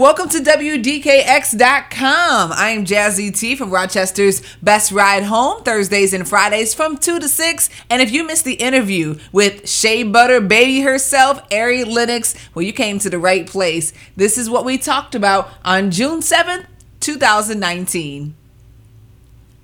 Welcome to WDKX.com. I am Jazzy T from Rochester's Best Ride Home, Thursdays and Fridays from 2 to 6. And if you missed the interview with Shea Butter Baby herself, Ari Lennox, well, you came to the right place. This is what we talked about on June 7th, 2019.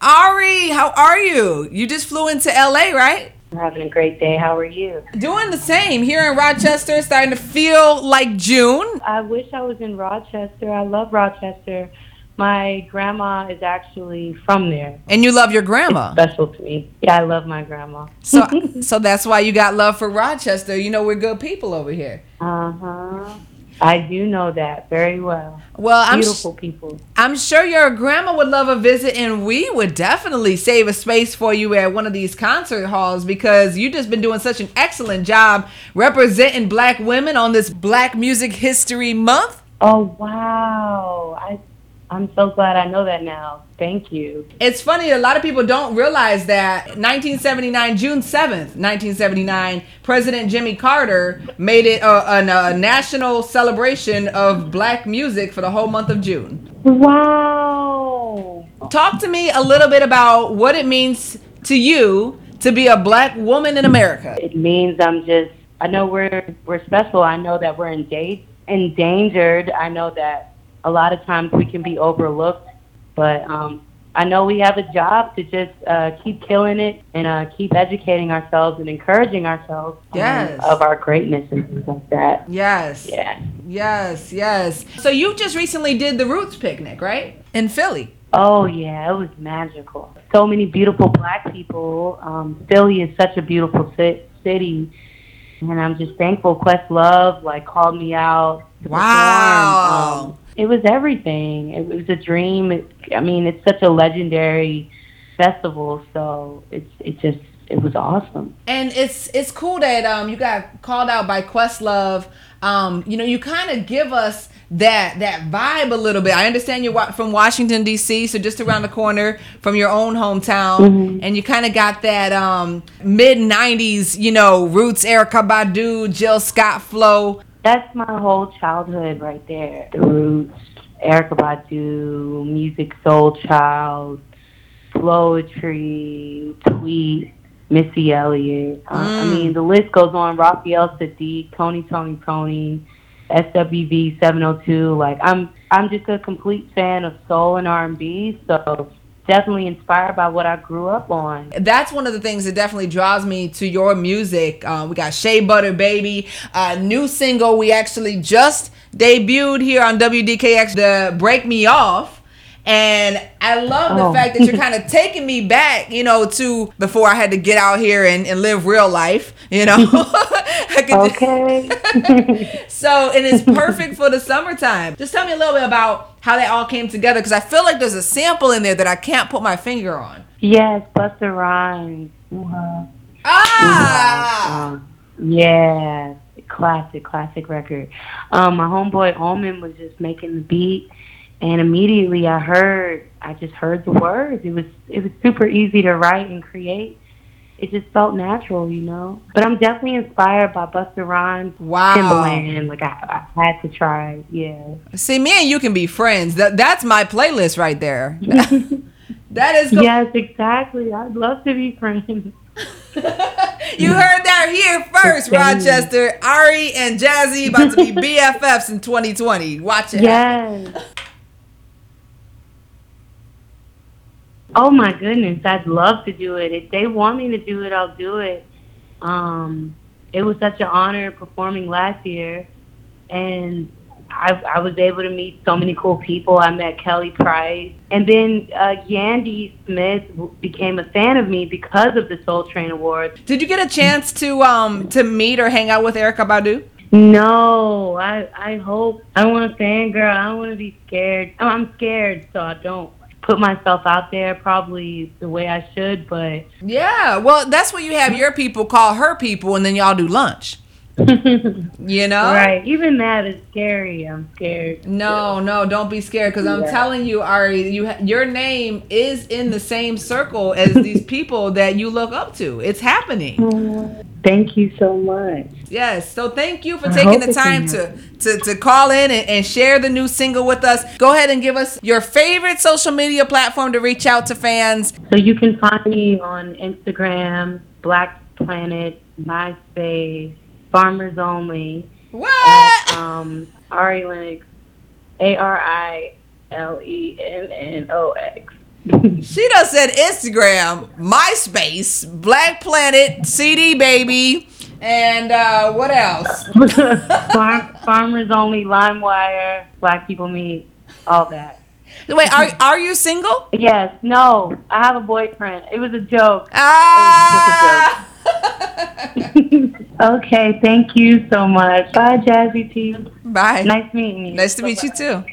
Ari, how are you? You just flew into LA, right? I'm having a great day. How are you? Doing the same here in Rochester, starting to feel like June. I wish I was in Rochester. I love Rochester. My grandma is actually from there. And you love your grandma. It's special to me. Yeah, I love my grandma. So so that's why you got love for Rochester. You know we're good people over here. Uh-huh. I do know that very well. Well, I'm Beautiful people. I'm sure your grandma would love a visit, and we would definitely save a space for you at one of these concert halls because you've just been doing such an excellent job representing Black women on this Black Music History Month. Oh wow! I I'm so glad I know that now. Thank you. It's funny, a lot of people don't realize that 1979, June 7th, 1979, President Jimmy Carter made it a, a, a national celebration of black music for the whole month of June. Wow. Talk to me a little bit about what it means to you to be a black woman in America. It means I'm just. I know we're we're special. I know that we're endangered. Endangered. I know that a lot of times we can be overlooked, but um, I know we have a job to just uh, keep killing it and uh, keep educating ourselves and encouraging ourselves um, of our greatness and things like that. Yes. Yeah. Yes, yes. So you just recently did the Roots picnic, right? In Philly. Oh yeah, it was magical. So many beautiful black people. Um, Philly is such a beautiful ci- city, and I'm just thankful. Questlove like called me out. to Wow. perform. Um, it was everything. It was a dream. It, I mean, it's such a legendary festival, so it's it just it was awesome. And it's it's cool that um you got called out by Questlove. Um, you know, you kind of give us that that vibe a little bit. I understand you're from Washington D.C., so just around the corner from your own hometown, and you kind of got that um mid '90s, you know, roots. Erykah Badu, Jill Scott flow. That's my whole childhood right there. The Roots, Erykah Badu, Music Soul Child, Floetry, Tweet, Missy Elliott. Uh, I Mm. mean, the list goes on. Raphael Saadiq, Tony, Tony, Tony, SWV 702. Like, I'm, I'm just a complete fan of soul and R&B. So definitely inspired by what I grew up on. that's one of the things that definitely draws me to your music. Uh, we got Shea Butter Baby, uh, new single we actually just debuted here on WDKX, the Break Me Off. And I love the Oh. fact that you're kind of taking me back, you know, to before I had to get out here and, and live real life, you know. Could just- Okay. so and it's perfect for the summertime. Just tell me a little bit about how that all came together because I feel like there's a sample in there that I can't put my finger on. yes, Busta Rhymes. Uh-huh. Ah! Um, yeah, classic, classic record. Um, my homeboy Omen was just making the beat, and immediately I heard, I just heard the words. It was, it was super easy to write and create. It just felt natural, you know. But I'm definitely inspired by Busta Rhymes, Wow. Timbaland. Like I, I had to try. Yeah. See, me and you can be friends. That that's my playlist right there. that is. co- yes, exactly. I'd love to be friends. You heard that here first. Rochester. Ari and Jazzy about to be BFFs in 2020. Watch it. Yes. Oh my goodness, I'd love to do it. If they want me to do it, I'll do it. Um, it was such an honor performing last year, and I, I was able to meet so many cool people. I met Kelly Price, and then uh, Yandy Smith became a fan of me because of the Soul Train Awards. Did you get a chance to um to meet or hang out with Erykah Badu? No, I I hope I don't want to fangirl. I don't want to be scared. I'm- I'm scared, so I don't put myself out there probably the way I should. But Yeah. Well, that's when you have your people call her people, and then y'all do lunch. You know? Right. Even that is scary. I'm scared. No, no, don't be scared because I'm Yeah. telling you, Ari, you ha- your name is in the same circle as these people that you look up to. It's happening. Oh, thank you so much. Yes. So thank you for I taking the time to, to to call in and, and share the new single with us. Go ahead and give us your favorite social media platform to reach out to fans. So you can find me on Instagram, Black Planet, MySpace, Farmers Only, What? at um, Ari Lennox, A R I L E N N O X. She done said Instagram, MySpace, Black Planet, CD Baby, and uh, what else? Farm, farmers Only, LimeWire, Black People Meet, all that. Wait, are are you single? Yes, no, I have a boyfriend. It was a joke. Ah. okay, thank you so much. Bye, Jazzy T. Bye. Nice meeting you. Nice to meet you too.